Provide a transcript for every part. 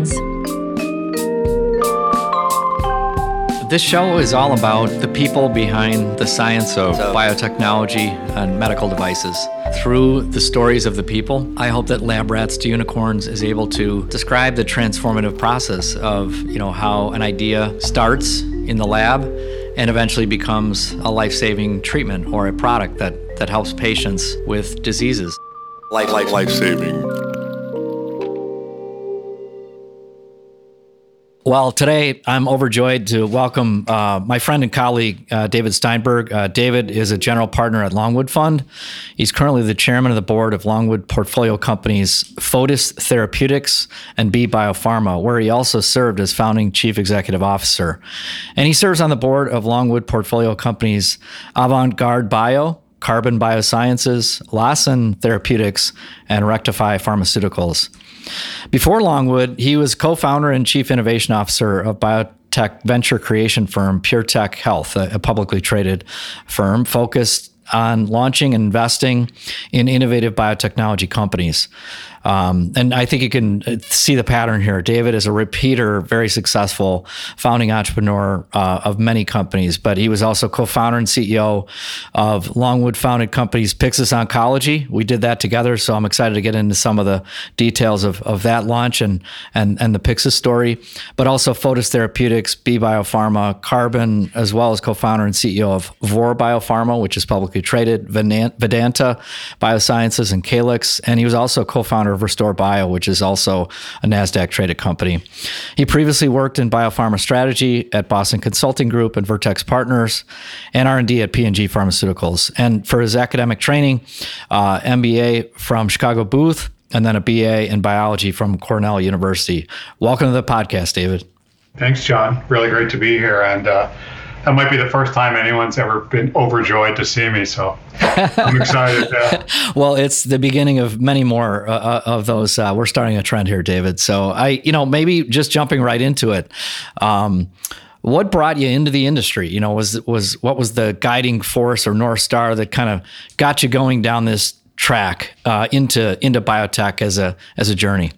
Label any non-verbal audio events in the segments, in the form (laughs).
Unicorns. This show is all about the people behind the science of biotechnology and medical devices. Through the stories of the people, I hope that Lab Rats to Unicorns is able to describe the transformative process of, you know, how an idea starts in the lab and eventually becomes a life-saving treatment or a product that, that helps patients with diseases. Life, life, life Well, today I'm overjoyed to welcome uh, my friend and colleague, uh, David Steinberg. Uh, David is a general partner at Longwood Fund. He's currently the chairman of the board of Longwood portfolio companies Photys Therapeutics and Be Biopharma, where he also served as founding chief executive officer. And he serves on the board of Longwood portfolio companies AAVantgarde Bio, Carbon Biosciences, Lassen Therapeutics, and Rectify Pharmaceuticals. Before Longwood, he was co founder and chief innovation officer of biotech venture creation firm PureTech Health, a, publicly traded firm focused on launching and investing in innovative biotechnology companies. Um, and I think you can uh, see the pattern here. David is a repeater, very successful founding entrepreneur uh, of many companies, but he was also co founder and CEO of Longwood founded companies Pyxis Oncology. We did that together, so I'm excited to get into some of the details of, of that launch and, and, and the Pyxis story, but also Photys Therapeutics, Be Biopharma, Carbon, as well as co founder and CEO of Vor Biopharma, which is publicly traded, Vedanta Biosciences, and Calix. And he was also co founder of Restorbio, which is also a NASDAQ traded company. He previously worked in biopharma strategy at Boston Consulting Group and Vertex Partners and R&D at P&G Pharmaceuticals. And for his academic training, uh, MBA from Chicago Booth, and then a BA in biology from Cornell University. Welcome to the podcast, David. Thanks, John. Really great to be here. And uh, that might be the first time anyone's ever been overjoyed to see me. So I'm excited. Yeah. (laughs) well, it's the beginning of many more uh, uh, of those. Uh, we're starting a trend here, David. So I, you know, maybe just jumping right into it. Um, what brought you into the industry? You know, was was what was the guiding force or north star that kind of got you going down this track uh, into into biotech as a as a journey?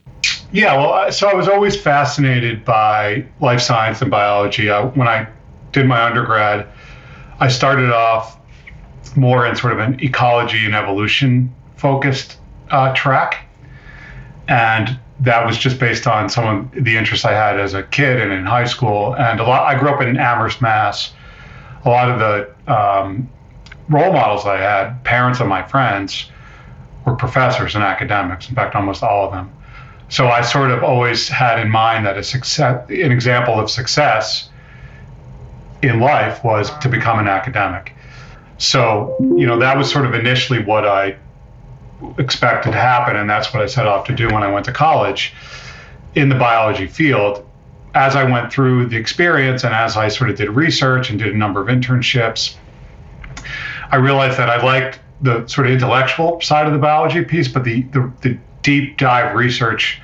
Yeah, well, so I was always fascinated by life science and biology. I, when I did my undergrad, I started off more in sort of an ecology and evolution focused uh, track. And that was just based on some of the interests I had as a kid and in high school. And a lot, I grew up in Amherst, Mass. A lot of the um, role models I had, parents of my friends, were professors and academics. In fact, almost all of them. So I sort of always had in mind that a success, an example of success in life was to become an academic. So, you know, that was sort of initially what I expected to happen, and that's what I set off to do when I went to college in the biology field. As I went through the experience and as I sort of did research and did a number of internships, I realized that I liked the sort of intellectual side of the biology piece, but the, the, the deep dive research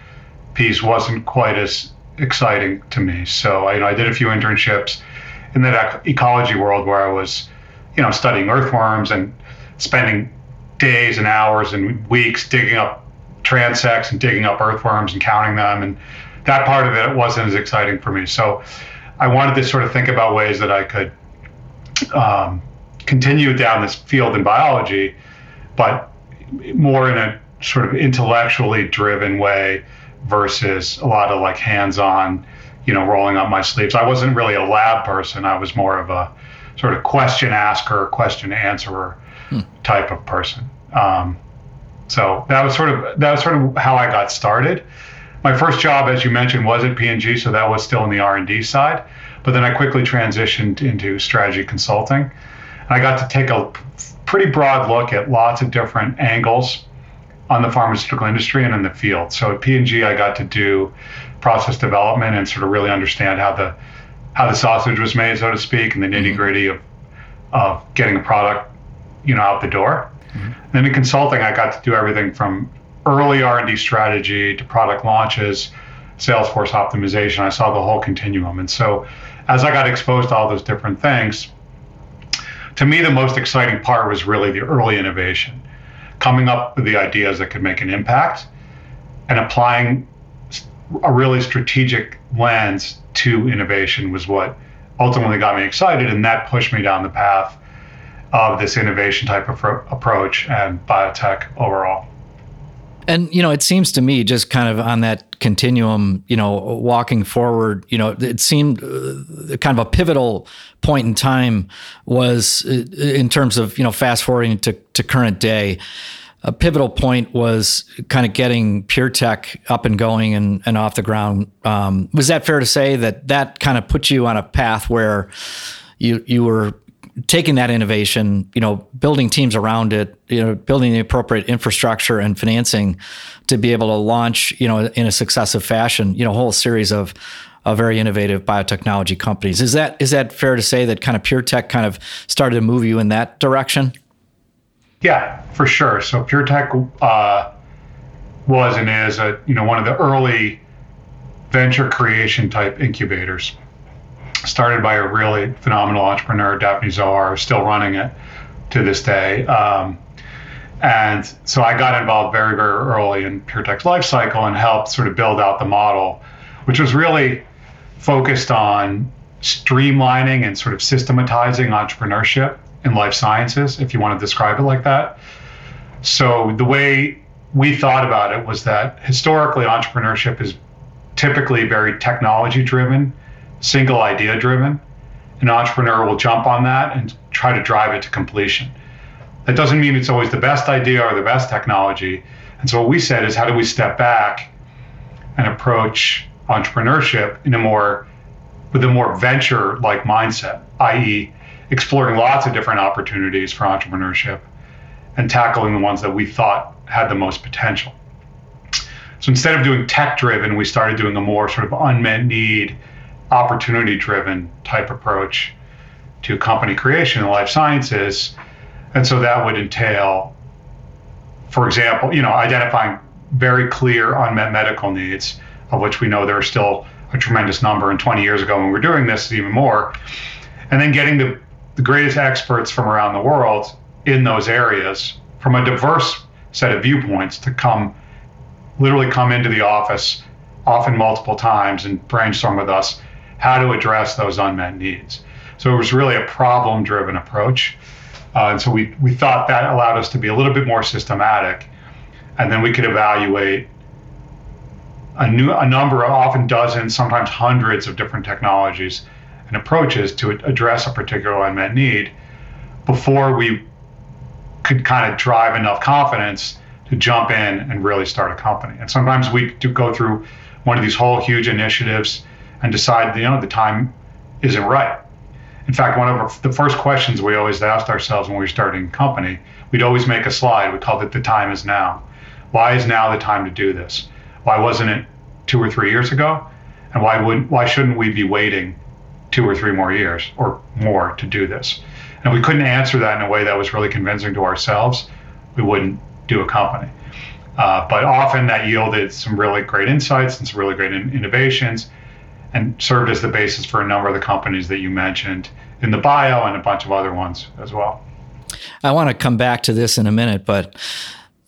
piece wasn't quite as exciting to me. So I, you know, I did a few internships in that ecology world where I was, you know, studying earthworms and spending days and hours and weeks digging up transects and digging up earthworms and counting them. And that part of it wasn't as exciting for me. So I wanted to sort of think about ways that I could um, continue down this field in biology, but more in a sort of intellectually driven way versus a lot of like hands-on you know, rolling up my sleeves. I wasn't really a lab person. I was more of a sort of question asker, question answerer hmm. type of person. Um, so that was sort of that was sort of how I got started. My first job, as you mentioned, was at P&G, so that was still in the R&D side. But then I quickly transitioned into strategy consulting. And I got to take a pretty broad look at lots of different angles on the pharmaceutical industry and in the field. So at P&G, I got to do process development and sort of really understand how the how the sausage was made, so to speak, and the nitty gritty of of getting a product, you know, out the door. Mm-hmm. Then in consulting, I got to do everything from early R&D strategy to product launches, Salesforce optimization. I saw the whole continuum, and so as I got exposed to all those different things, to me the most exciting part was really the early innovation, coming up with the ideas that could make an impact, and applying a really strategic lens to innovation was what ultimately got me excited, and that pushed me down the path of this innovation type of approach and biotech overall. And you know, it seems to me just kind of on that continuum, you know, walking forward, you know, it seemed uh, kind of a pivotal point in time was uh, in terms of you know fast forwarding to to current day. A pivotal point was kind of getting PureTech up and going and, and off the ground. Um, was that fair to say that that kind of put you on a path where you you were taking that innovation, you know, building teams around it, you know, building the appropriate infrastructure and financing to be able to launch, you know, in a successive fashion, you know, a whole series of of very innovative biotechnology companies. Is that is that fair to say that kind of PureTech kind of started to move you in that direction? Yeah, for sure. So PureTech uh, was and is a you know one of the early venture creation type incubators started by a really phenomenal entrepreneur, Daphne Zohar, still running it to this day. Um, and so I got involved very, very early in PureTech's life cycle and helped sort of build out the model, which was really focused on streamlining and sort of systematizing entrepreneurship in life sciences, if you want to describe it like that. So the way we thought about it was that historically entrepreneurship is typically very technology driven single idea driven. An entrepreneur will jump on that and try to drive it to completion. That doesn't mean it's always the best idea or the best technology. And so what we said is how do we step back and approach entrepreneurship in a more with a more venture like mindset, i.e., exploring lots of different opportunities for entrepreneurship and tackling the ones that we thought had the most potential. So instead of doing tech driven, we started doing a more sort of unmet need opportunity driven type approach to company creation in life sciences. And so that would entail, for example, you know, identifying very clear unmet medical needs, of which we know there are still a tremendous number. And 20 years ago, when we were doing this, even more. And then getting the, the greatest experts from around the world in those areas from a diverse set of viewpoints to come, literally come into the office, often multiple times, and brainstorm with us how to address those unmet needs. So it was really a problem driven approach. Uh, and so we, we thought that allowed us to be a little bit more systematic. And then we could evaluate a, new, a number of often dozens, sometimes hundreds of different technologies and approaches to address a particular unmet need before we could kind of drive enough confidence to jump in and really start a company. And sometimes we do go through one of these whole huge initiatives and decide, you know, the time isn't right. In fact, one of the first questions we always asked ourselves when we were starting a company, we'd always make a slide. We called it "The time is now." Why is now the time to do this? Why wasn't it two or three years ago? And why would why shouldn't we be waiting two or three more years or more to do this? And we couldn't answer that in a way that was really convincing to ourselves. We wouldn't do a company. Uh, but often that yielded some really great insights and some really great in- innovations and served as the basis for a number of the companies that you mentioned in the bio and a bunch of other ones as well. I want to come back to this in a minute, but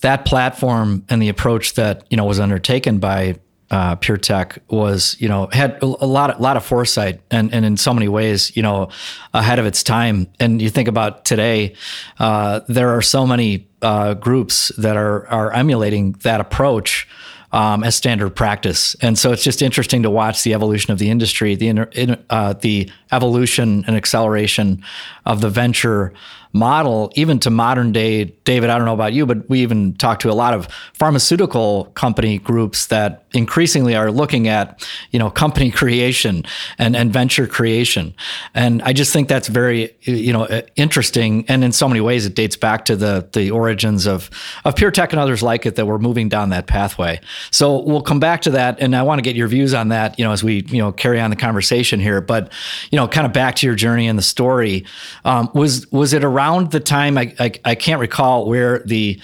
that platform and the approach that you know was undertaken by uh, PureTech was, you know, had a lot, a lot of foresight, and and in so many ways, you know, ahead of its time. And you think about today, uh, there are so many uh, groups that are are emulating that approach um, as standard practice. And so it's just interesting to watch the evolution of the industry, the uh, the evolution and acceleration of the venture model, even to modern day. David, I don't know about you, but we even talk to a lot of pharmaceutical company groups that increasingly are looking at, you know, company (laughs) creation and, and venture creation. And I just think that's very, you know, interesting. And in so many ways, it dates back to the the origins of of PureTech and others like it that we're moving down that pathway. So we'll come back to that, and I want to get your views on that, you know, as we you know carry on the conversation here. But you know, kind of back to your journey and the story. Um, was was it around the time I, I I can't recall where the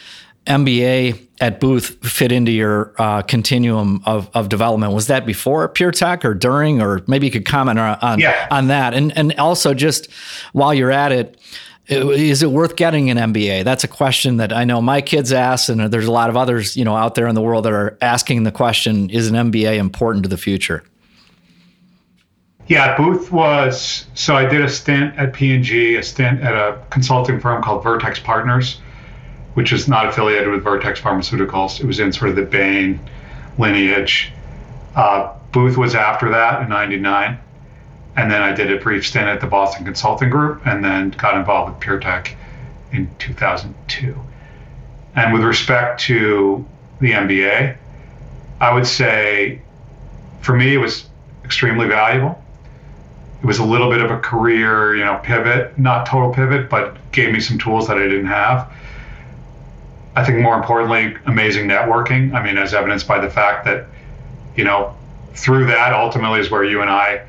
MBA at Booth fit into your uh, continuum of, of development? Was that before PureTech or during, or maybe you could comment on yeah. on that? And and also just while you're at it, is it worth getting an MBA? That's a question that I know my kids ask, and there's a lot of others, you know, out there in the world that are asking the question: Is an MBA important to the future? Yeah, Booth was so I did a stint at P&G, a stint at a consulting firm called Vertex Partners, which is not affiliated with Vertex Pharmaceuticals. It was in sort of the Bain lineage. Uh, Booth was after that in '99, and then I did a brief stint at the Boston Consulting Group, and then got involved with PureTech in 2002. And with respect to the MBA, I would say for me it was extremely valuable it was a little bit of a career, you know, pivot, not total pivot, but gave me some tools that I didn't have. I think more importantly, amazing networking. I mean, as evidenced by the fact that, you know, through that ultimately is where you and I,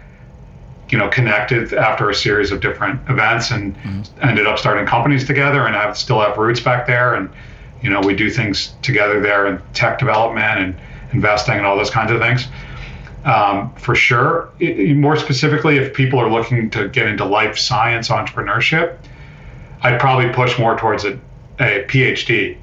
you know, connected after a series of different events and mm-hmm. ended up starting companies together and have still have roots back there. And, you know, we do things together there in tech development and investing and all those kinds of things um, for sure. It, more specifically, if people are looking to get into life science entrepreneurship, I'd probably push more towards a, a PhD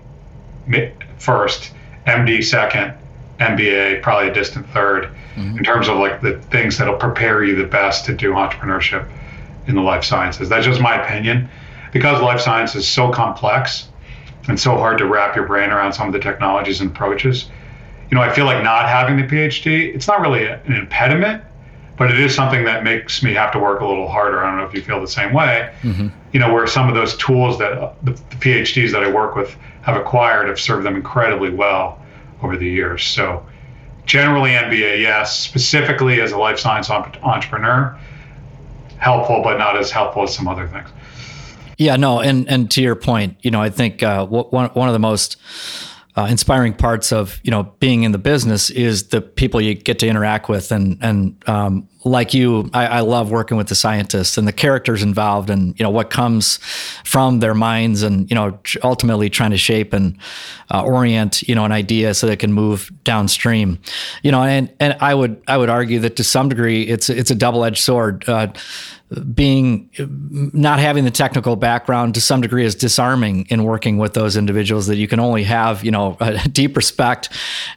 first, MD second, MBA probably a distant 3rd mm-hmm. in terms of like the things that'll prepare you the best to do entrepreneurship in the life sciences. That's just my opinion. Because life science is so complex and so hard to wrap your brain around some of the technologies and approaches you know, I feel like not having the PhD, it's not really an impediment, but it is something that makes me have to work a little harder. I don't know if you feel the same way. Mm-hmm. You know, where some of those tools that the, the PhDs that I work with have acquired have served them incredibly well over the years. So, generally, MBA, yes. Specifically, as a life science entrepreneur, helpful, but not as helpful as some other things. Yeah, no, and and to your point, you know, I think uh, one one of the most uh, inspiring parts of you know being in the business is the people you get to interact with and and um, like you I, I, love working with the scientists and the characters involved and you know what comes from their minds and you know ultimately trying to shape and uh, orient you know an idea so that it can move downstream. You know and and I would I would argue that to some degree it's it's a double edged sword uh, being not having the technical background to some degree is disarming in working with those individuals that you can only have you know (laughs) deep respect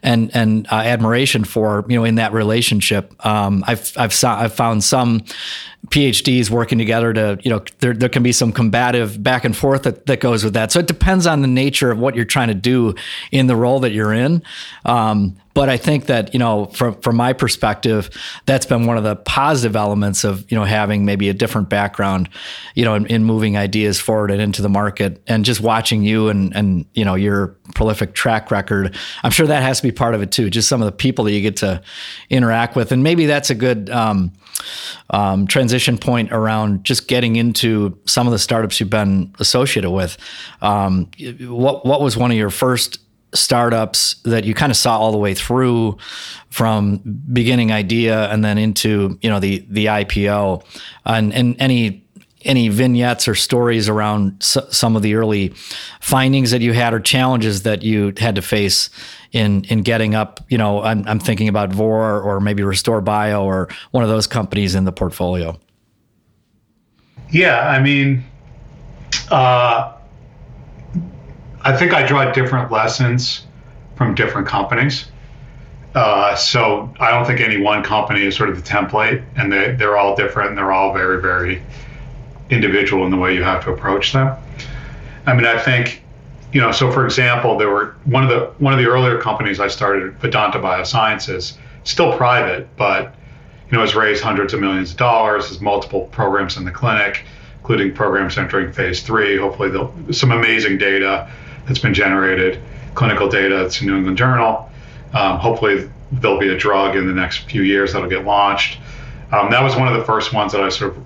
and and uh, admiration for you know in that relationship. Um, I've I've I've found some PhDs working together to, you know, there, there can be some combative back and forth that, that goes with that. So it depends on the nature of what you're trying to do in the role that you're in. Um, but I think that, you know, from, from my perspective, that's been one of the positive elements of, you know, having maybe a different background, you know, in, in moving ideas forward and into the market and just watching you and, and, you know, your prolific track record. I'm sure that has to be part of it too. Just some of the people that you get to interact with. And maybe that's a good, um, um, transition point around just getting into some of the startups you've been associated with. Um, what what was one of your first startups that you kind of saw all the way through from beginning idea and then into you know the the IPO and and any any vignettes or stories around some of the early findings that you had or challenges that you had to face in in getting up you know I'm, I'm thinking about Vor or maybe Restorbio or one of those companies in the portfolio? Yeah I mean uh, I think I draw different lessons from different companies. Uh, so I don't think any one company is sort of the template, and they, they're all different, and they're all very, very individual in the way you have to approach them. I mean, I think, you know, so for example, there were one of the one of the earlier companies I started, Vedanta Biosciences, still private, but you know, has raised hundreds of millions of dollars, has multiple programs in the clinic, including programs entering phase three. Hopefully, some amazing data that's been generated, clinical data that's in New England Journal. Um, hopefully, there'll be a drug in the next few years that'll get launched. Um, that was one of the first ones that I sort of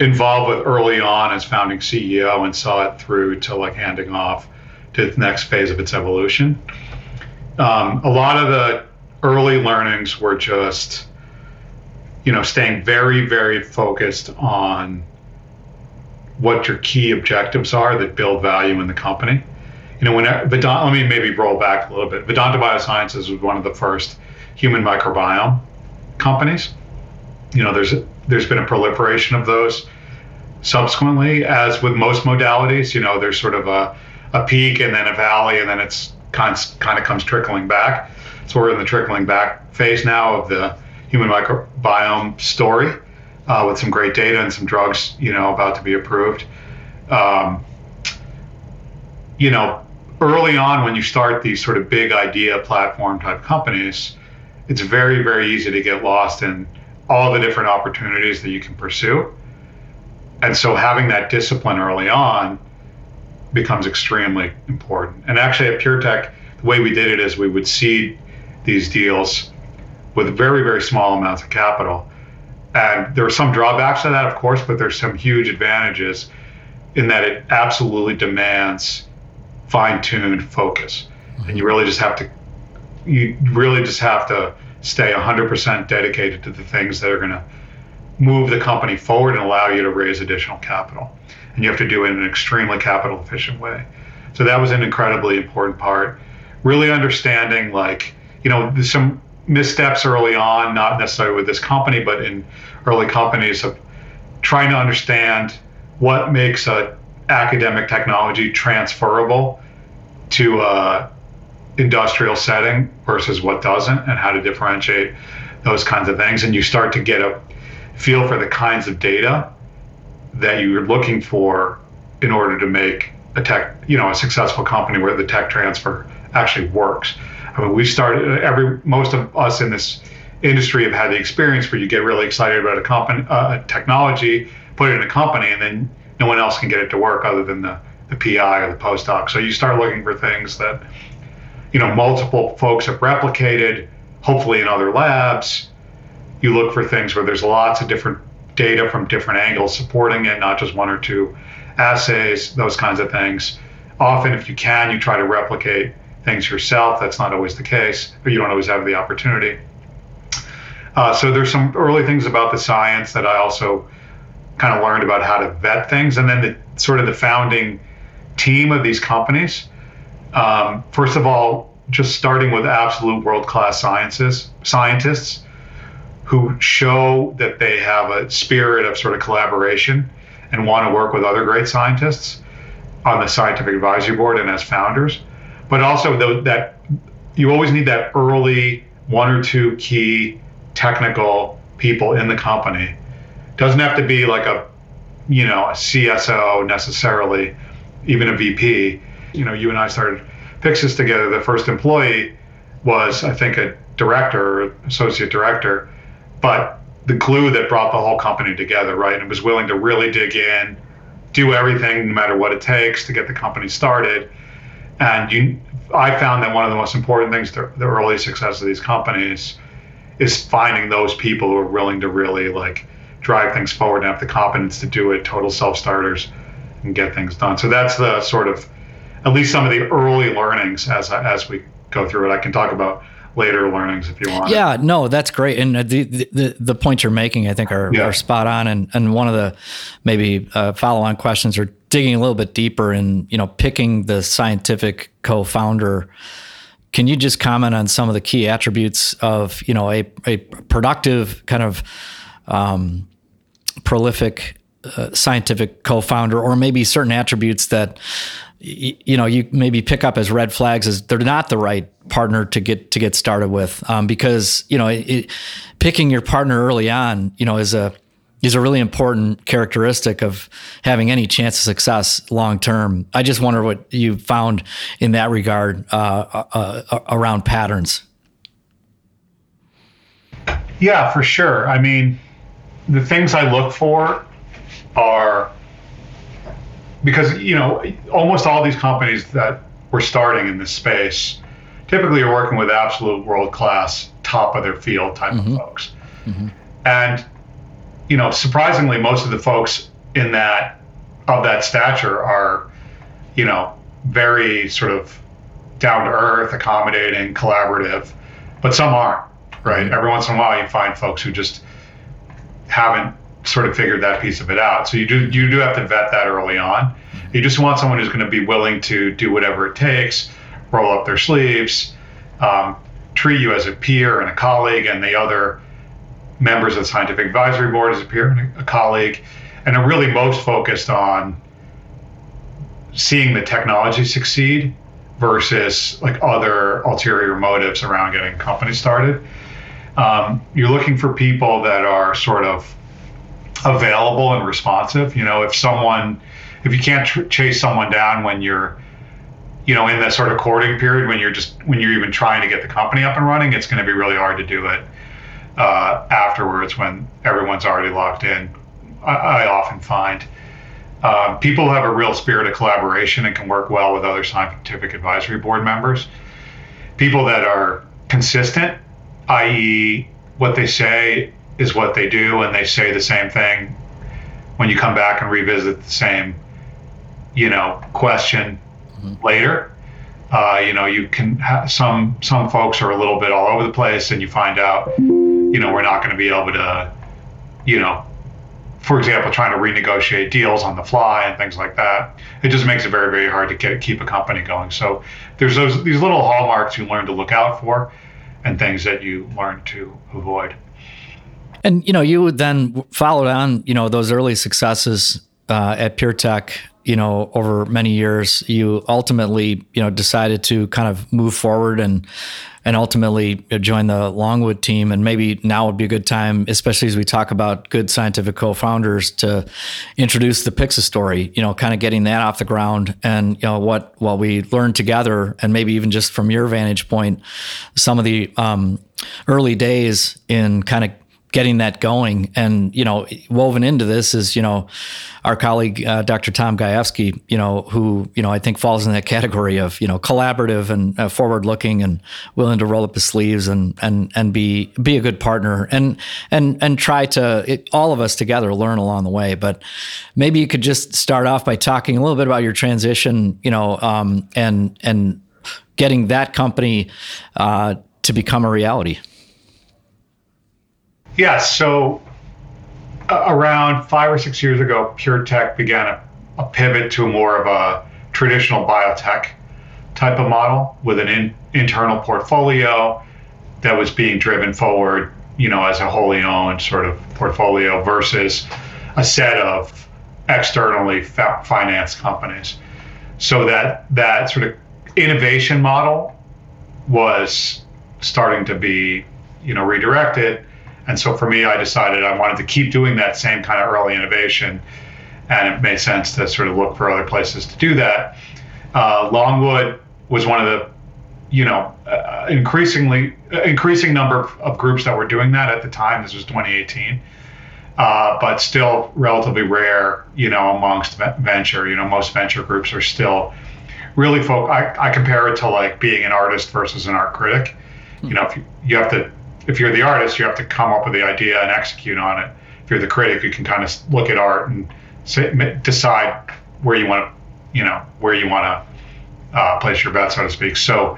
involved with early on as founding CEO and saw it through to like handing off to the next phase of its evolution. Um, a lot of the early learnings were just, you know, staying very, very focused on what your key objectives are that build value in the company. You know, when Vedanta, let me maybe roll back a little bit. Vedanta Biosciences was one of the first human microbiome companies. You know, there's there's been a proliferation of those subsequently, as with most modalities. You know, there's sort of a, a peak and then a valley, and then it's kind kind of comes trickling back. So we're in the trickling back phase now of the human microbiome story uh, with some great data and some drugs, you know, about to be approved. Um, you know, early on when you start these sort of big idea platform type companies, it's very, very easy to get lost in all the different opportunities that you can pursue. And so having that discipline early on becomes extremely important. And actually at PureTech, the way we did it is we would seed these deals with very, very small amounts of capital. And there are some drawbacks to that, of course, but there's some huge advantages in that it absolutely demands fine-tuned focus. And you really just have to you really just have to stay 100% dedicated to the things that are going to move the company forward and allow you to raise additional capital. And you have to do it in an extremely capital efficient way. So that was an incredibly important part. Really understanding, like, you know, some missteps early on, not necessarily with this company, but in early companies of trying to understand what makes a academic technology transferable to a industrial setting versus what doesn't and how to differentiate those kinds of things. And you start to get a feel for the kinds of data that you're looking for in order to make a tech you know a successful company where the tech transfer actually works mean we started every most of us in this industry have had the experience where you get really excited about a company uh, a technology put it in a company and then no one else can get it to work other than the the PI or the postdoc. So you start looking for things that you know multiple folks have replicated, hopefully in other labs. You look for things where there's lots of different data from different angles supporting it, not just one or two assays, those kinds of things. Often, if you can, you try to replicate things yourself. That's not always the case, but you don't always have the opportunity. Uh, so there's some early things about the science that I also kind of learned about how to vet things, and then the sort of the founding team of these companies um, first of all, just starting with absolute world class sciences scientists who show that they have a spirit of sort of collaboration and want to work with other great scientists on the scientific advisory board and as founders, but also the, that you always need that early one or two key technical people in the company. Doesn't have to be like a you know a CSO necessarily, even a VP you know, you and I started Pyxis together. The first employee was, I think, a director or associate director, but the glue that brought the whole company together, right? And was willing to really dig in, do everything, no matter what it takes, to get the company started. And you, I found that one of the most important things to the early success of these companies is finding those people who are willing to really like drive things forward and have the competence to do it, total self starters, and get things done. So that's the sort of at least some of the early learnings as as we go through it. I can talk about later learnings if you want. Yeah, no, that's great. And the the, the points you're making, I think, are, yeah. are spot on. And and one of the maybe uh, follow on questions are digging a little bit deeper in you know picking the scientific co-founder. Can you just comment on some of the key attributes of you know a a productive kind of um, prolific uh, scientific co-founder, or maybe certain attributes that you know you maybe pick up as red flags as they're not the right partner to get to get started with um, because you know it, picking your partner early on you know is a is a really important characteristic of having any chance of success long term. I just wonder what you found in that regard uh, uh, uh, around patterns. Yeah, for sure. I mean, the things I look for are because you know almost all these companies that were starting in this space typically are working with absolute world class top of their field type mm-hmm. of folks mm-hmm. and you know surprisingly most of the folks in that of that stature are you know very sort of down to earth accommodating collaborative but some aren't right mm-hmm. every once in a while you find folks who just haven't sort of figured that piece of it out. So you do you do have to vet that early on. You just want someone who's going to be willing to do whatever it takes, roll up their sleeves, um, treat you as a peer and a colleague, and the other members of the scientific advisory board as a peer and a colleague, and are really most focused on seeing the technology succeed versus like other ulterior motives around getting companies started. Um, you're looking for people that are sort of available and responsive. You know, if someone, if you can't tr- chase someone down when you're, you know, in that sort of courting period when you're just when you're even trying to get the company up and running, it's going to be really hard to do it uh, afterwards when everyone's already locked in. I, I often find. Um, people have a real spirit of collaboration and can work well with other scientific advisory board members. People that are consistent, i.e., what they say is what they do, and they say the same thing when you come back and revisit the same, you know, question mm-hmm. later. Uh, you know, you can have some some folks are a little bit all over the place, and you find out, you know, we're not going to be able to, you know, for example, trying to renegotiate deals on the fly and things like that. It just makes it very, very hard to get, keep a company going. So there's those these little hallmarks you learn to look out for, and things that you learn to avoid. And you know, you then followed on, you know, those early successes uh, at PureTech you know, over many years, you ultimately, you know, decided to kind of move forward and and ultimately join the Longwood team. And maybe now would be a good time, especially as we talk about good scientific co-founders, to introduce the Pyxis story. You know, kind of getting that off the ground, and you know what what we learned together, and maybe even just from your vantage point, some of the um, early days in kind of getting that going. And, you know, woven into this is, you know, our colleague, uh, Dr. Tom Gajewski, you know, who, you know, I think falls in that category of, you know, collaborative and uh, forward looking and willing to roll up his sleeves and, and, and be, be a good partner and, and, and try to, it, all of us together learn along the way. But maybe you could just start off by talking a little bit about your transition, you know, um, and, and getting that company, uh, to become a reality. Yeah, so uh, around five or six years ago, PureTech began a, a, pivot to more of a traditional biotech type of model with an in, internal portfolio that was being driven forward, you know, as a wholly owned sort of portfolio versus a set of externally fa- financed companies. So that that sort of innovation model was starting to be, you know, redirected and so for me, I decided I wanted to keep doing that same kind of early innovation. And it made sense to sort of look for other places to do that. Uh, Longwood was one of the, you know, uh, increasingly uh, increasing number of groups that were doing that at the time. This was 2018. Uh, but still relatively rare, you know, amongst venture. You know, most venture groups are still really folk. I, I compare it to like being an artist versus an art critic. You know, if you, you have to if you're the artist, you have to come up with the idea and execute on it. If you're the critic, you can kind of look at art and decide where you want to, you know, where you want to uh, place your bet, so to speak. So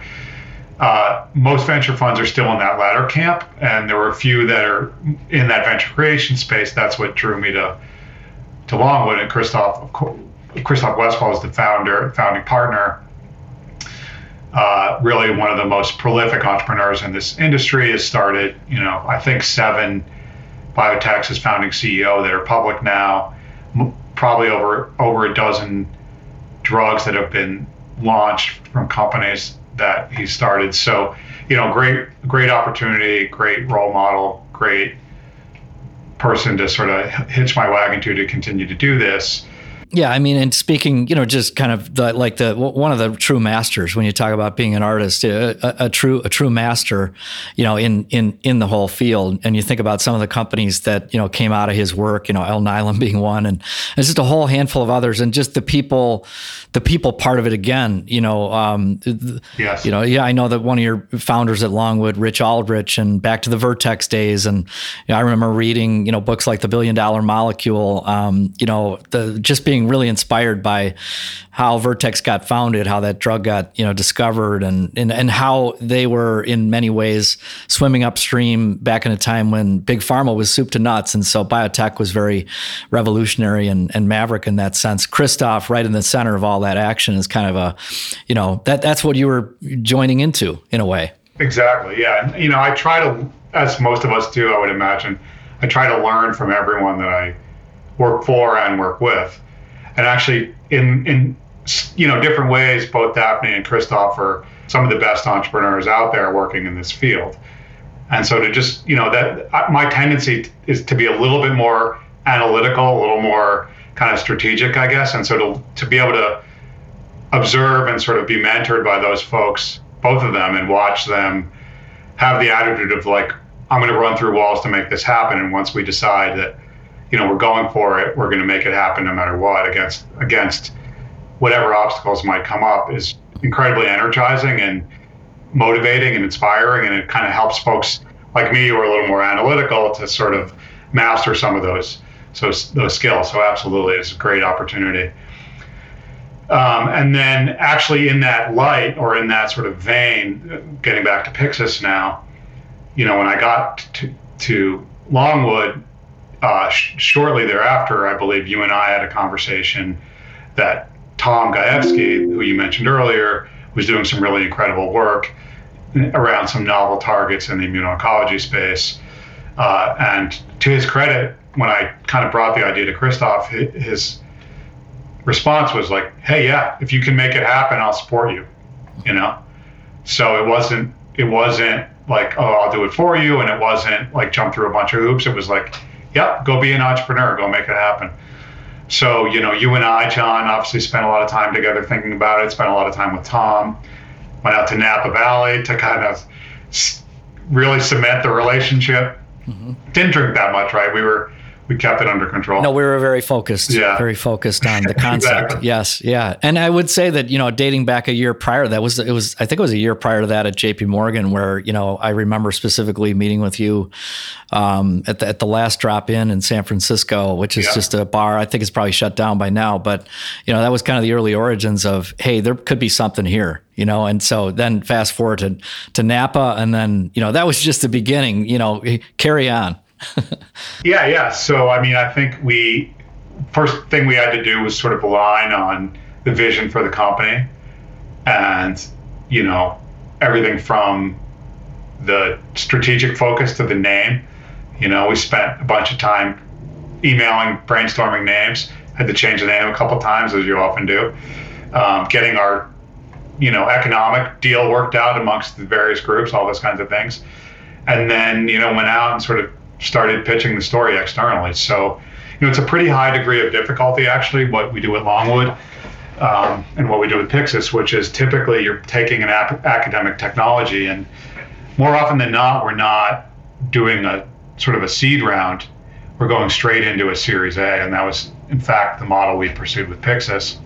uh, most venture funds are still in that latter camp, and there were a few that are in that venture creation space. That's what drew me to to Longwood and Christoph. Christoph Westphal is the founder, founding partner uh, really one of the most prolific entrepreneurs in this industry, has started, you know, I think seven biotechs as founding CEO that are public now, m- probably over over a dozen drugs that have been launched from companies that he started. So, you know, great great opportunity, great role model, great person to sort of hitch my wagon to to continue to do this. Yeah, I mean, and speaking, you know, just kind of the, like the one of the true masters when you talk about being an artist, a, a, true a true master, you know, in in in the whole field. And you think about some of the companies that you know came out of his work, you know, Alnylam (laughs) being one, and it's just a whole handful of others, and just the people, the people part of it again. You know, um, yes. you know, yeah, I know that one of your founders at Longwood, Rich Aldrich, and back to the Vertex days, and you know, I remember reading, you know, books like The Billion Dollar Molecule. Um, you know, the just being really inspired by how Vertex got founded, how that drug got you know discovered, and and and how they were in many ways swimming upstream back in a time when big pharma was soup to nuts, and so biotech was very revolutionary and, and maverick in that sense. Christoph, right in the center of all that action, is kind of a, you know, that that's what you were joining into in a way. Exactly. Yeah. You know, I try to, as most of us do, I would imagine, I try to learn from everyone that I work for and work with. And actually, in in you know different ways, both Daphne and Christoph are some of the best entrepreneurs out there working in this field. And so to just you know that my tendency is to be a little bit more analytical, a little more kind of strategic, I guess. And so to to be able to observe and sort of be mentored by those folks, both of them, and watch them have the attitude of like, I'm going to run through walls to make this happen. And once we decide that, you know, we're going for it, we're going to make it happen no matter what against against whatever obstacles might come up is incredibly energizing and motivating and inspiring. And it kind of helps folks like me who are a little more analytical to sort of master some of those so those skills. So absolutely, it's a great opportunity. Um, and then actually in that light or in that sort of vein, getting back to Pyxis now, you know, when I got to, to Longwood, uh, sh- shortly thereafter, I believe you and I had a conversation that Tom Gajewski, who you mentioned earlier, was doing some really incredible work around some novel targets in the immuno-oncology space. Uh, and to his credit, when I kind of brought the idea to Christoph, his response was like, "Hey, yeah, if you can make it happen, I'll support you." You know, so it wasn't it wasn't like, "Oh, I'll do it for you," and it wasn't like jump through a bunch of hoops. It was like, "Yep, go be an entrepreneur, go make it happen." So you know, you and I, John, obviously spent a lot of time together thinking about it. Spent a lot of time with Tom. Went out to Napa Valley to kind of really cement the relationship. Mm-hmm. Didn't drink that much, right? We were we kept it under control. No, we were very focused. Yeah. Very focused on the (laughs) concept. exactly. Yes. Yeah. And I would say that, you know, dating back a year prior, that was, it was, I think it was a year prior to that at JP Morgan, where, you know, I remember specifically meeting with you um, at, the, at the last drop in in San Francisco, which is yeah. just a bar. I think it's probably shut down by now. But, you know, that was kind of the early origins of, hey, there could be something here you know and so then fast forward to to napa and then you know that was just the beginning you know carry on (laughs) yeah, yeah. So I mean, I think we first thing we had to do was sort of align on the vision for the company, and you know everything from the strategic focus to the name. You know, we spent a bunch of time emailing, brainstorming names. Had to change the name a couple times, as you often do. Um, getting our, you know, economic deal worked out amongst the various groups, all those kinds of things, and then you know went out and sort of started pitching the story externally. So, you know, it's a pretty high degree of difficulty actually what we do at Longwood um, and what we do with Pyxis, which is typically you're taking an ap- academic technology and more often than not, we're not doing a sort of a seed round. We're going straight into a Series A, and that was in fact the model we pursued with Pyxis.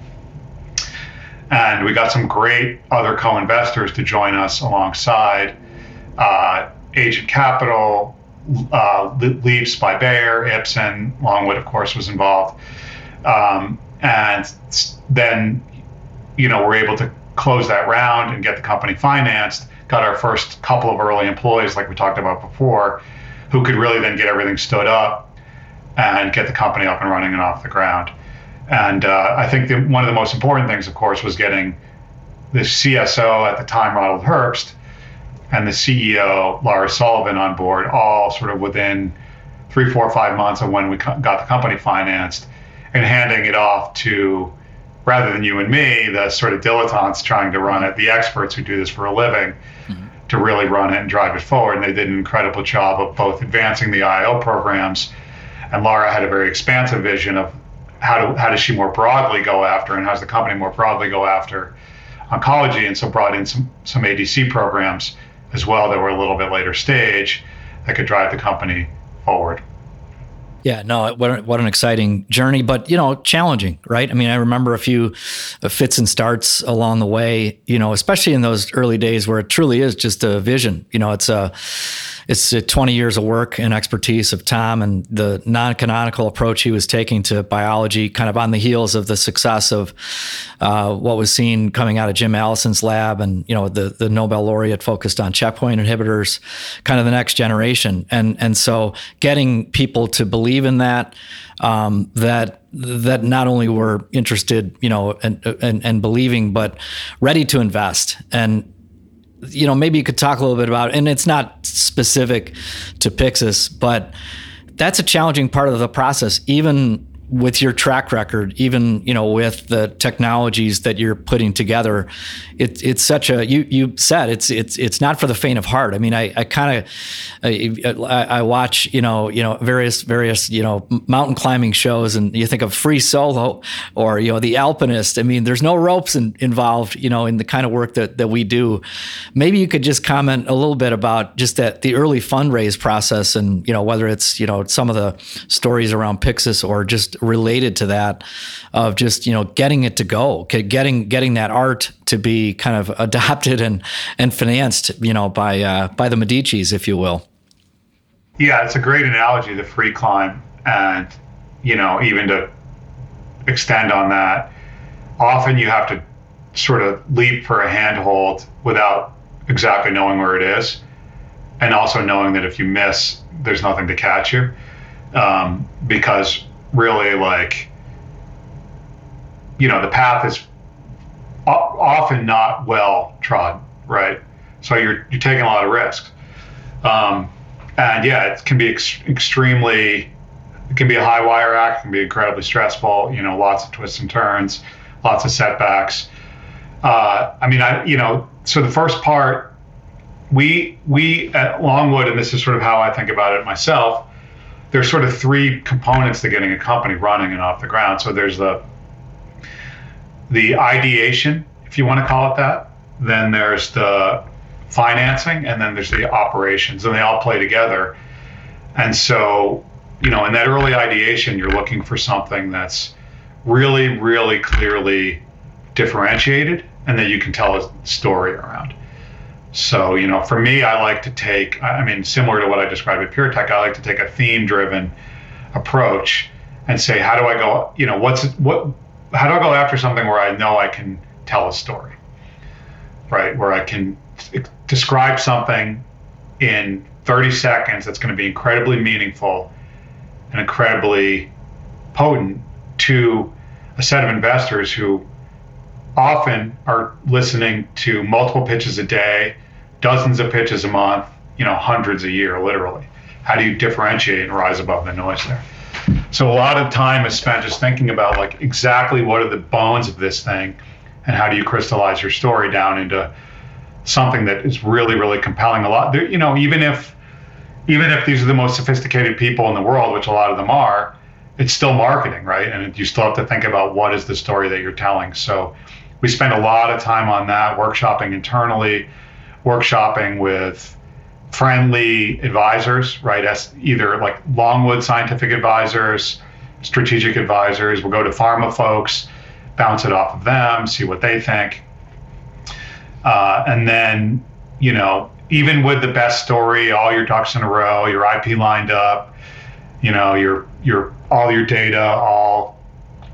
And we got some great other co-investors to join us alongside uh, Agent Capital, uh, Leaps by Bayer, Ipsen, Longwood, of course, was involved. Um, and then, you know, we're able to close that round and get the company financed. Got our first couple of early employees, like we talked about before, who could really then get everything stood up and get the company up and running and off the ground. And uh, I think the, one of the most important things, of course, was getting the CSO at the time, Ronald Herbst, and the CEO, Lara Sullivan, on board, all sort of within three, four, five months of when we got the company financed, and handing it off to, rather than you and me, the sort of dilettantes trying to run it, the experts who do this for a living, mm-hmm. to really run it and drive it forward. And they did an incredible job of both advancing the IO programs, and Lara had a very expansive vision of how, do, how does she more broadly go after, and how does the company more broadly go after oncology, and so brought in some, some ADC programs as well that were a little bit later stage that could drive the company forward. Yeah, no, what, what an exciting journey, but you know, challenging, right? I mean, I remember a few uh, fits and starts along the way, you know, especially in those early days where it truly is just a vision. You know, it's a it's 20 years of work and expertise of Tom and the non-canonical approach he was taking to biology, kind of on the heels of the success of uh, what was seen coming out of Jim Allison's lab, and you know the the Nobel laureate focused on checkpoint inhibitors, kind of the next generation, and and so getting people to believe in that. Um, that that not only were interested, you know, and, and, and believing, but ready to invest. And you know, maybe you could talk a little bit about, and it's not specific to Pyxis, but that's a challenging part of the process. Even with your track record, even you know with the technologies that you're putting together, it, it's such a you you said it's it's it's not for the faint of heart. I mean, I, I kind of I, I, watch you know you know various various you know mountain climbing shows, and you think of free solo or you know the alpinist. I mean, there's no ropes in, involved, you know, in the kind of work that that we do. Maybe you could just comment a little bit about just that the early fundraise process, and you know whether it's you know some of the stories around Pyxis or just related to that of just you know getting it to go getting getting that art to be kind of (laughs) adopted and and financed you know by uh, by the medicis if you will. Yeah it's a great analogy the free climb. And you know even to extend on that often you have to sort of leap for a handhold without exactly knowing where it is. And also knowing that if you miss there's nothing to catch you um, because really like you know the path is often not well trodden right? So you're you're taking a lot of risks. Um, and yeah it can be ex- extremely it can be a high wire act can be incredibly stressful you know lots of twists and turns lots of setbacks. Uh, i mean i you know so the first part we we at longwood and this is sort of how i think about it myself there's sort of three components to getting a company running and off the ground. So there's the the ideation, if you want to call it that. Then there's the financing, and then there's the operations, and they all play together. And so, you know, in that early ideation, you're looking for something that's really, really clearly differentiated, and that you can tell a story around. So, you know, for me, I like to take, I mean, similar to what I described at PureTech, I like to take a theme driven approach and say, how do I go, you know, what's, what, how do I go after something where I know I can tell a story, right? Where I can describe something in 30 seconds that's going to be incredibly meaningful and incredibly potent to a set of investors who often are listening to multiple pitches a day dozens of pitches a month, you know, hundreds a year, literally. How do you differentiate and rise above the noise there? So a lot of time is spent just thinking about like exactly what are the bones of this thing and how do you crystallize your story down into something that is really, really compelling. A lot, you know, even if even if these are the most sophisticated people in the world, which a lot of them are, it's still marketing, right? And you still have to think about what is the story that you're telling. So we spend a lot of time on that, workshopping internally, workshopping with friendly advisors, right? As either like Longwood scientific advisors, strategic advisors. We'll go to pharma folks, bounce it off of them, see what they think. Uh, and then, you know, even with the best story, all your ducks in a row, your IP lined up, you know, your your all your data all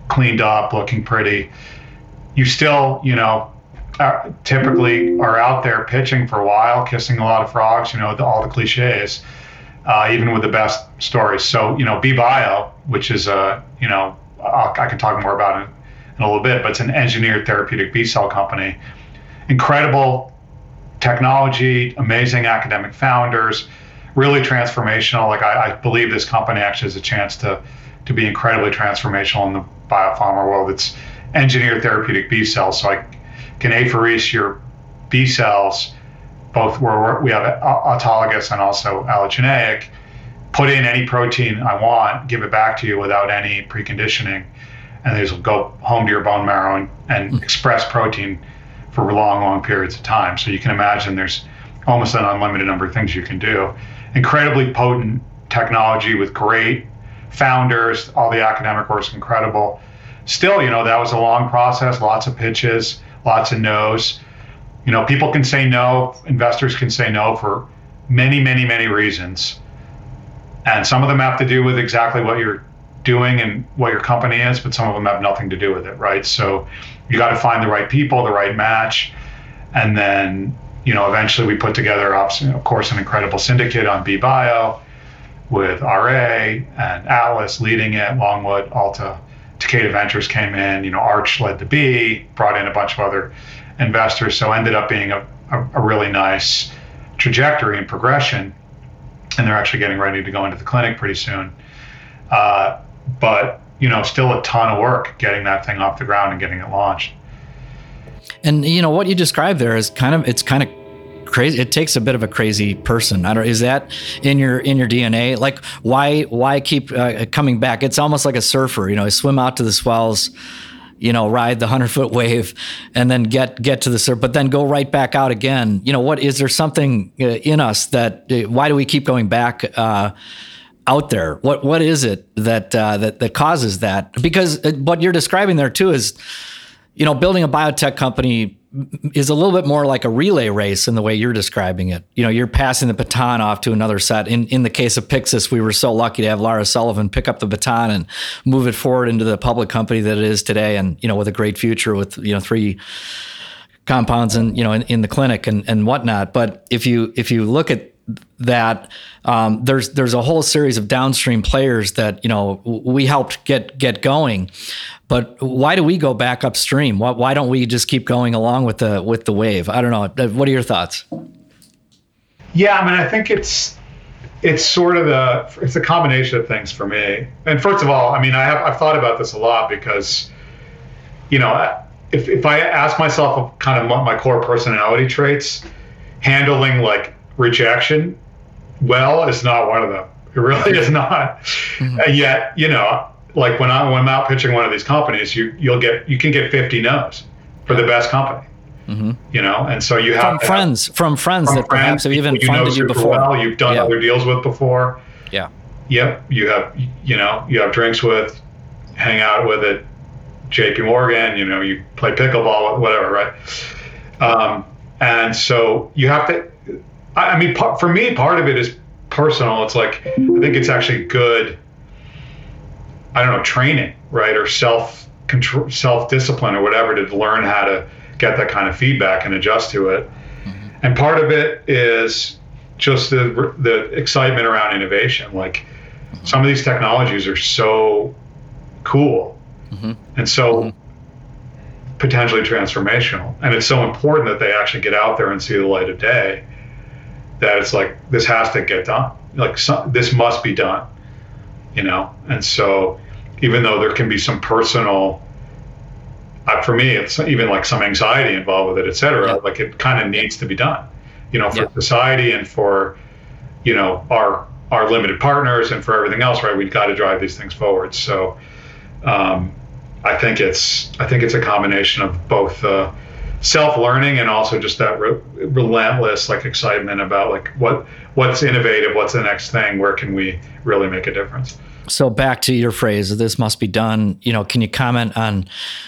cleaned up, looking pretty, you still, you know, uh, typically are out there pitching for a while, kissing a lot of frogs, you know, the, all the cliches, uh, even with the best stories. So, you know, Be Bio, which is a, you know, I'll, i can talk more about it in a little bit, but it's an engineered therapeutic B cell company. Incredible technology, amazing academic founders, really transformational. Like I, I believe this company actually has a chance to to be incredibly transformational in the biopharma world. It's engineered therapeutic B cells, so I can apheresis your B cells, both where we have autologous and also allogeneic, put in any protein I want, give it back to you without any preconditioning, and these will go home to your bone marrow and, and mm. express protein for long, long periods of time. So you can imagine there's almost an unlimited number of things you can do. Incredibly potent technology with great founders. All the academic work's incredible. Still, you know, that was a long process, lots of pitches lots of no's. You know, people can say no, investors can say no for many, many, many reasons. And some of them have to do with exactly what you're doing and what your company is, but some of them have nothing to do with it, right? So you got to find the right people, the right match. And then, you know, eventually we put together, of course, an incredible syndicate on Be Bio with RA and Atlas leading it, Longwood, Alta Takeda Ventures came in, you know, Arch led the B, brought in a bunch of other investors, so ended up being a, a, a really nice trajectory and progression. And they're actually getting ready to go into the clinic pretty soon. Uh, but you know, still a ton of work getting that thing off the ground and getting it launched. And you know what you described there is kind of it's kind of crazy it takes a bit of a crazy person. I don't is that in your in your dna like why why keep uh, coming back? It's almost like a surfer you know swim out to the swells you know ride the 100 foot wave and then get get to the surf but then go right back out again. You know what is there something uh, in us that uh, why do we keep going back uh, out there? What what is it that uh, that that causes that? Because uh, what you're describing there too is you know building a biotech company is a little bit more like a relay race in the way you're describing it. You know, you're passing the baton off to another set. In in the case of Pyxis, we were so lucky to have Lara Sullivan pick up the baton and move it forward into the public company that it is today, and you know, with a great future with you know three compounds and you know in, in the clinic and and whatnot. But if you if you look at that um, there's there's a whole series of downstream players that you know we helped get get going, but why do we go back upstream? Why, why don't we just keep going along with the with the wave? I don't know. Uh, what are your thoughts? Yeah, I mean, I think it's it's sort of the it's a combination of things for me. And first of all, I mean, I have I've thought about this a lot because, you know, if if I ask myself kind of my core personality traits, handling like rejection well is not one of them. It really is not. Mm-hmm. And yet, you know, like when I when I'm out pitching one of these companies, you you'll get you can get 50 no's for the best company. Mm-hmm. You know, and so you have from friends have, from friends from that friends, perhaps have even you funded you before. Well, you've done yeah. other deals with before. Yeah. Yep. You have you know you have drinks with, hang out with at J.P. Morgan. You know you play pickleball, whatever, right? Um, and so you have to I, mean, for me, part of it is personal. It's like I think it's actually good. I don't know training, right, or self control, self discipline, or whatever to learn how to get that kind of feedback and adjust to it. Mm-hmm. And part of it is just the the excitement around innovation. Like mm-hmm. some of these technologies are so cool, mm-hmm. and so mm-hmm. potentially transformational, and it's so important that they actually get out there and see the light of day that it's like this has to get done. Like some, this must be done, you know. And so, even though there can be some personal, uh, for me, it's even like some anxiety involved with it, et cetera. Yeah. Like it kind of needs to be done, you know, for yeah. society and for, you know, our our limited partners and for everything else. Right, we've got to drive these things forward. So. Um, I think it's I think it's a combination of both uh, self-learning and also just that re- relentless like excitement about like what what's innovative what's the next thing where can we really make a difference? So back to your phrase this must be done. You know can you comment on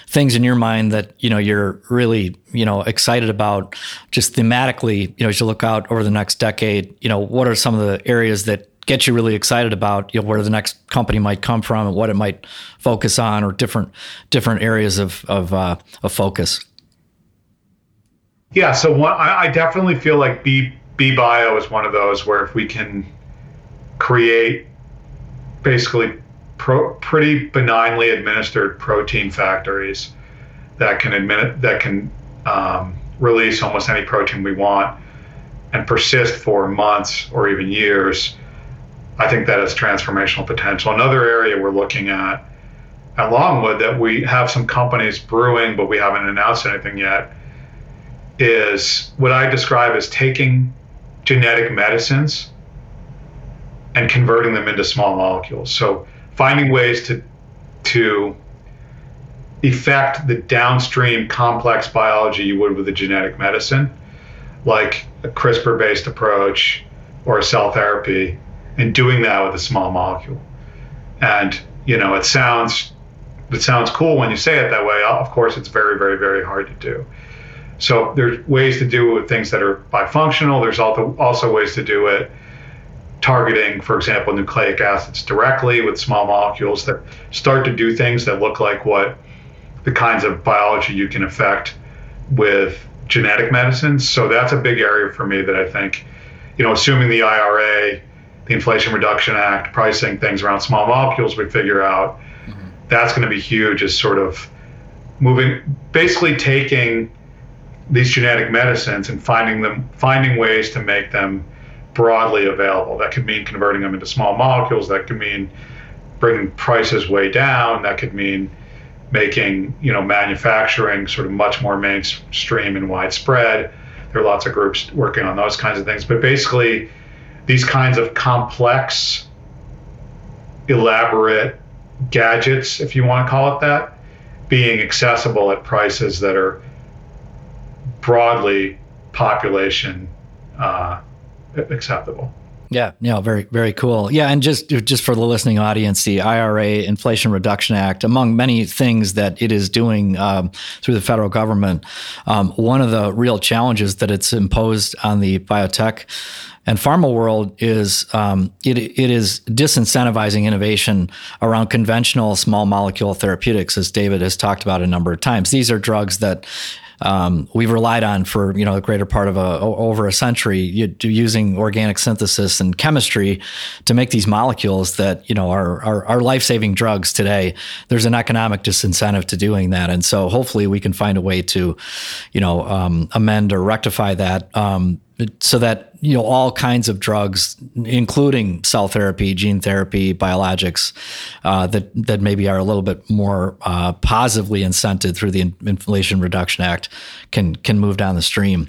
things in your mind that you know you're really you know excited about just thematically you know as you look out over the next decade? You know what are some of the areas that get you really excited about you know, where the next company might come from and what it might focus on or different different areas of of, uh, of focus yeah, so one, I, I definitely feel like B Be Bio is one of those where if we can create basically pro, pretty benignly administered protein factories that can admit that can um, release almost any protein we want and persist for months or even years, I think that has transformational potential. Another area we're looking at at Longwood that we have some companies brewing, but we haven't announced anything yet is what I describe as taking genetic medicines and converting them into small molecules. So finding ways to to effect the downstream complex biology you would with a genetic medicine, like a CRISPR-based approach or a cell therapy, and doing that with a small molecule. And you know, it sounds it sounds cool when you say it that way. Of course, it's very, very, very hard to do. So there's ways to do it with things that are bifunctional. There's also also ways to do it targeting, for example, nucleic acids directly with small molecules that start to do things that look like what the kinds of biology you can affect with genetic medicines. So that's a big area for me that I think, you know, assuming the IRA, the Inflation Reduction Act, pricing things around small molecules, we figure out mm-hmm. that's going to be huge. Is sort of moving, basically taking these genetic medicines and finding them finding ways to make them broadly available. That could mean converting them into small molecules. That could mean bringing prices way down. That could mean making you know manufacturing sort of much more mainstream and widespread. There are lots of groups working on those kinds of things, but basically, these kinds of complex, elaborate gadgets, if you want to call it that, being accessible at prices that are broadly population uh, acceptable. Yeah, yeah, very, very cool. Yeah, and just just for the listening audience, the IRA, Inflation Reduction Act, among many things that it is doing um, through the federal government, um, one of the real challenges that it's imposed on the biotech and pharma world is um, it, it is disincentivizing innovation around conventional small molecule therapeutics, as David has talked about a number of times. These are drugs that um, we've relied on for you know a greater part of a over a century using organic synthesis and chemistry to make these molecules that you know are are, are life saving drugs today. There's an economic disincentive to doing that, and so hopefully we can find a way to you know um, amend or rectify that um, so that you know all kinds of drugs, including cell therapy, gene therapy, biologics, uh, that that maybe are a little bit more uh, positively incented through the Inflation Reduction Act, can can move down the stream.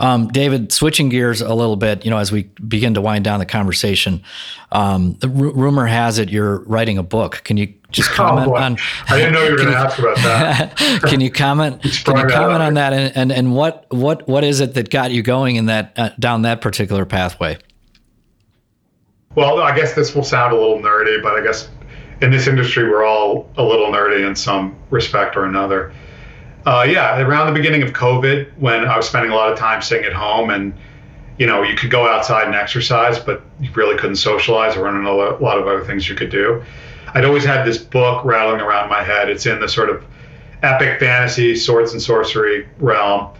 Um, David, switching gears a little bit, you know, as we begin to wind down the conversation, um, the r- rumor has it you're writing a book. Can you just (laughs) oh, comment oh, on. I didn't know you were (laughs) going to ask about that. (laughs) can you comment? can you comment on that? And, and and what what what is it that got you going in that uh, down that particular pathway? Well, I guess this will sound a little nerdy, but I guess in this industry we're all a little nerdy in some respect or another. Uh, yeah, around the beginning of COVID, when I was spending a lot of time sitting at home and you know, you could go outside and exercise, but you really couldn't socialize. There weren't a lot of other things you could do. I'd always had this book rattling around my head. It's in the sort of epic fantasy, swords and sorcery realm.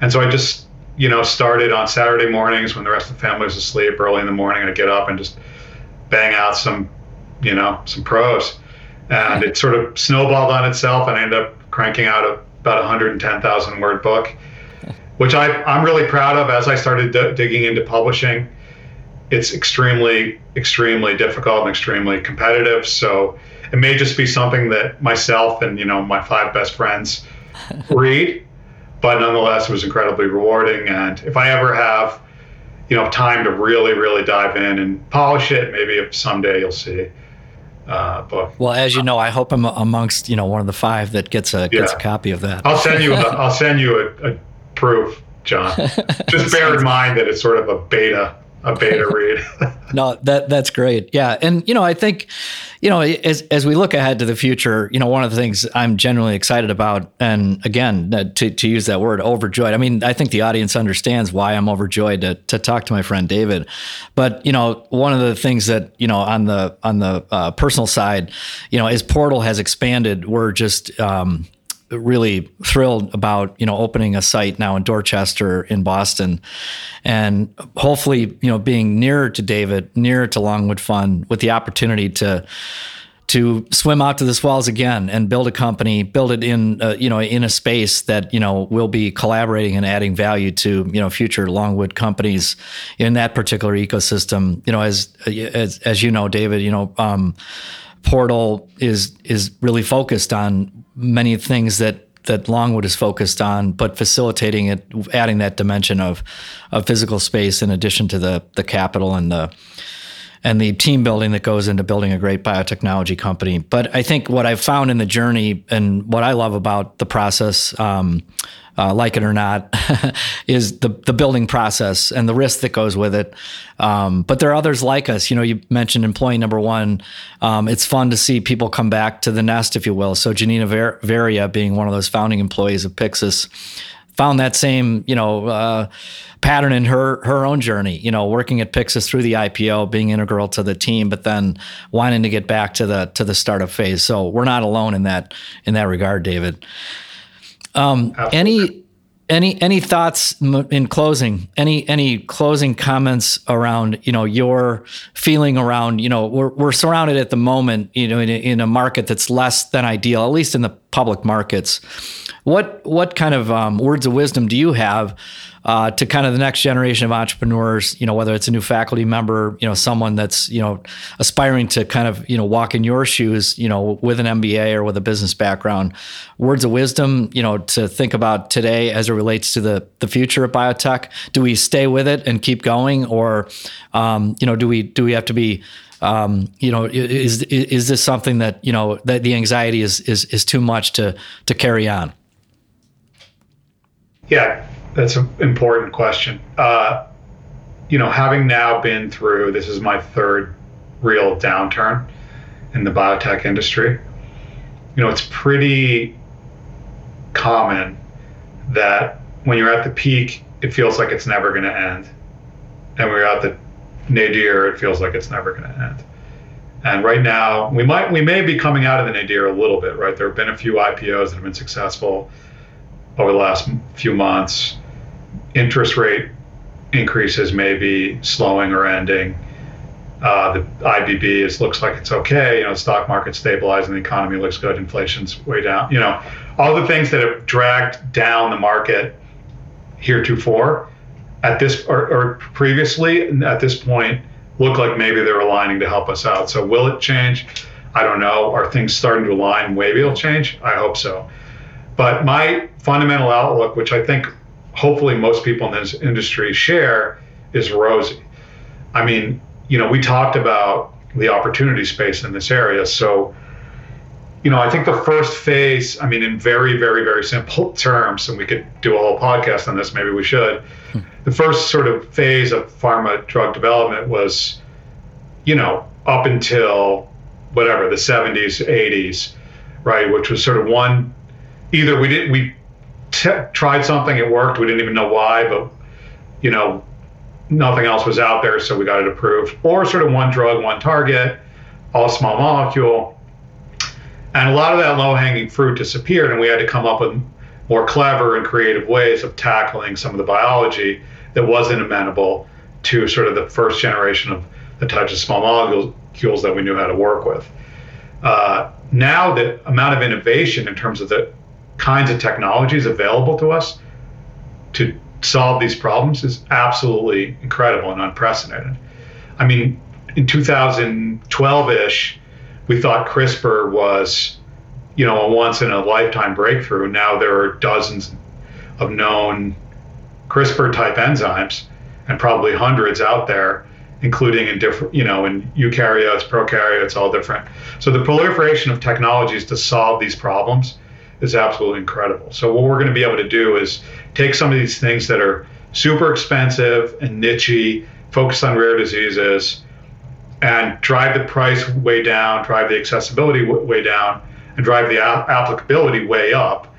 And so I just, you know, started on Saturday mornings when the rest of the family was asleep early in the morning. I'd get up and just bang out some, you know, some prose. And it sort of snowballed on itself and I ended up cranking out a, about 110,000 word book, which I, I'm really proud of as I started d- digging into publishing it's extremely, extremely difficult and extremely competitive. So it may just be something that myself and you know my five best friends (laughs) read, but nonetheless, it was incredibly rewarding. And if I ever have you know time to really, really dive in and polish it, maybe someday you'll see. Uh, book. Well, as you know, I hope I'm amongst you know one of the five that gets a gets yeah. a copy of that. I'll send you a, (laughs) I'll send you a, a proof, John. (laughs) Just bear in mind that it's sort of a beta a beta (laughs) read. no, that that's great. Yeah, and you know, I think, you know, as as we look ahead to the future, you know, one of the things I'm genuinely excited about, and again, to to use that word, overjoyed. I mean, I think the audience understands why I'm overjoyed to to talk to my friend David. But you know, one of the things that you know on the on the uh, personal side, you know, as Portal has expanded, we're just um, really thrilled about you know opening a site now in Dorchester in Boston, and hopefully you know being nearer to David, nearer to Longwood Fund, with the opportunity to to swim out to the swells again and build a company, build it in uh, you know in a space that you know will be collaborating and adding value to you know future Longwood companies in that particular ecosystem. You know, as as as you know, David, you know. Um, Portal is is really focused on many things that that Longwood is focused on, but facilitating it, adding that dimension of of physical space in addition to the the capital and the and the team building that goes into building a great biotechnology company. But I think what I've found in the journey and what I love about the process um, uh, like it or not, (laughs) is the the building process and the risk that goes with it. Um, but there are others like us. You know, you mentioned employee number one. Um, it's fun to see people come back to the nest, if you will. So Janina Ver- Varia, being one of those founding employees of Pyxis, found that same you know uh, pattern in her her own journey. You know, working at Pyxis through the IPO, being integral to the team, but then wanting to get back to the to the startup phase. So we're not alone in that in that regard, David. Um, any any any thoughts in closing? Any any closing comments around you know your feeling around you know we're we're surrounded at the moment you know in a, in a market that's less than ideal at least in the public markets. What what kind of um, words of wisdom do you have uh, to kind of the next generation of entrepreneurs, you know, whether it's a new faculty member, you know, someone that's, you know, aspiring to kind of, you know, walk in your shoes, you know, with an MBA or with a business background, words of wisdom, you know, to think about today as it relates to the, the future of biotech? Do we stay with it and keep going or, um, you know, do we, do we have to be, um, you know, is, is this something that, you know, that the anxiety is, is, is too much to, to carry on? Yeah, that's an important question. Uh, you know, having now been through this is my third real downturn in the biotech industry. You know, it's pretty common that when you're at the peak, it feels like it's never going to end, and you're at the nadir, it feels like it's never going to end. And right now, we might we may be coming out of the nadir a little bit. Right, there have been a few IPOs that have been successful over the last few months interest rate increases may be slowing or ending. Uh, the IBB is looks like it's okay. You know, the stock market stabilizing, the economy looks good, inflation's way down. You know, all the things that have dragged down the market heretofore at this or, or previously at this point look like maybe they're aligning to help us out. So will it change? I don't know. Are things starting to align? Maybe it'll change. I hope so. But my fundamental outlook, which I think hopefully most people in this industry share is rosy. I mean, you know, we talked about the opportunity space in this area. So, you know, I think the first phase, I mean, in very, very, very simple terms, and we could do a whole podcast on this, maybe we should. Hmm. The first sort of phase of pharma drug development was, you know, up until whatever, the 70s, 80s, right? Which was sort of one, either we did, we t- tried something, it worked. We didn't even know why, but you know, nothing else was out there, so we got it approved. Or sort of one drug, one target, all small molecule. And a lot of that low hanging fruit disappeared, and we had to come up with more clever and creative ways of tackling some of the biology that wasn't amenable to sort of the first generation of the types of small molecules that we knew how to work with. Uh, now, the amount of innovation in terms of the kinds of technologies available to us to solve these problems is absolutely incredible and unprecedented. I mean, in 2012 ish, we thought CRISPR was, you know, a once in a lifetime breakthrough. Now there are dozens of known CRISPR type enzymes and probably hundreds out there, including in different, you know, in eukaryotes, prokaryotes, all different. So the proliferation of technologies to solve these problems is absolutely incredible. So what we're going to be able to do is take some of these things that are super expensive and nichey, focus on rare diseases, and drive the price way down, drive the accessibility way down, and drive the applicability way up.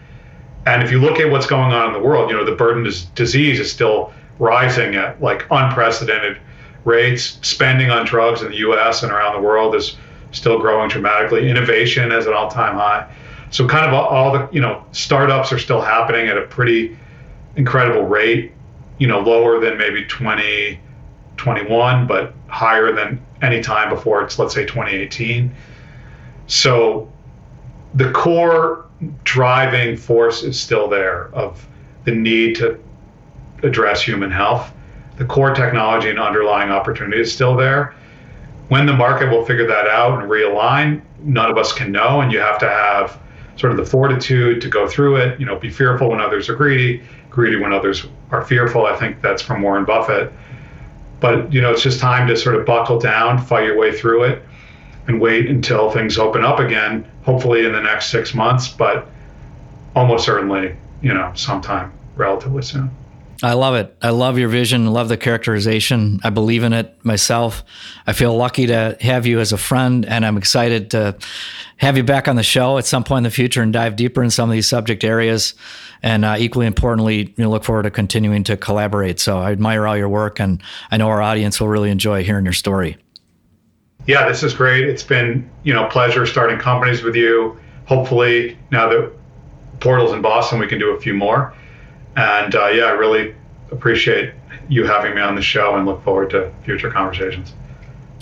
And if you look at what's going on in the world, you know the burden of disease is still rising at like unprecedented rates. Spending on drugs in the U.S. and around the world is still growing dramatically. Innovation is at all-time high. So kind of all the you know startups are still happening at a pretty incredible rate. You know, lower than maybe 2021, but higher than any time before it's let's say 2018. So the core driving force is still there of the need to address human health. The core technology and underlying opportunity is still there. When the market will figure that out and realign, none of us can know, and you have to have sort of the fortitude to go through it. You know, be fearful when others are greedy, greedy when others are fearful. I think that's from Warren Buffett. But you know, it's just time to sort of buckle down, fight your way through it, and wait until things open up again. Hopefully in the next six months, but almost certainly, you know, sometime relatively soon. I love it. I love your vision. Love the characterization. I believe in it myself. I feel lucky to have you as a friend, and I'm excited to have you back on the show at some point in the future and dive deeper in some of these subject areas. And uh, equally importantly, you know, look forward to continuing to collaborate. So I admire all your work, and I know our audience will really enjoy hearing your story. Yeah, this is great. It's been you know pleasure starting companies with you. Hopefully, now that Portal's in Boston, we can do a few more. And uh, yeah, I really appreciate you having me on the show and look forward to future conversations.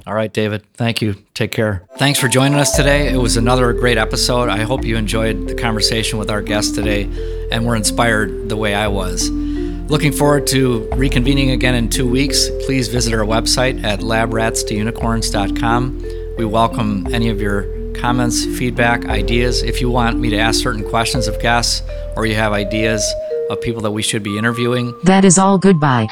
All right, David. Thank you. Take care. Thanks for joining us today. It was another great episode. I hope you enjoyed the conversation with our guest today and were inspired the way I was. Looking forward to reconvening again in two weeks. Please visit our website at labratstounicorns.com. We welcome any of your comments, feedback, ideas. If you want me to ask certain questions of guests or you have ideas, of people that we should be interviewing. That is all. Goodbye.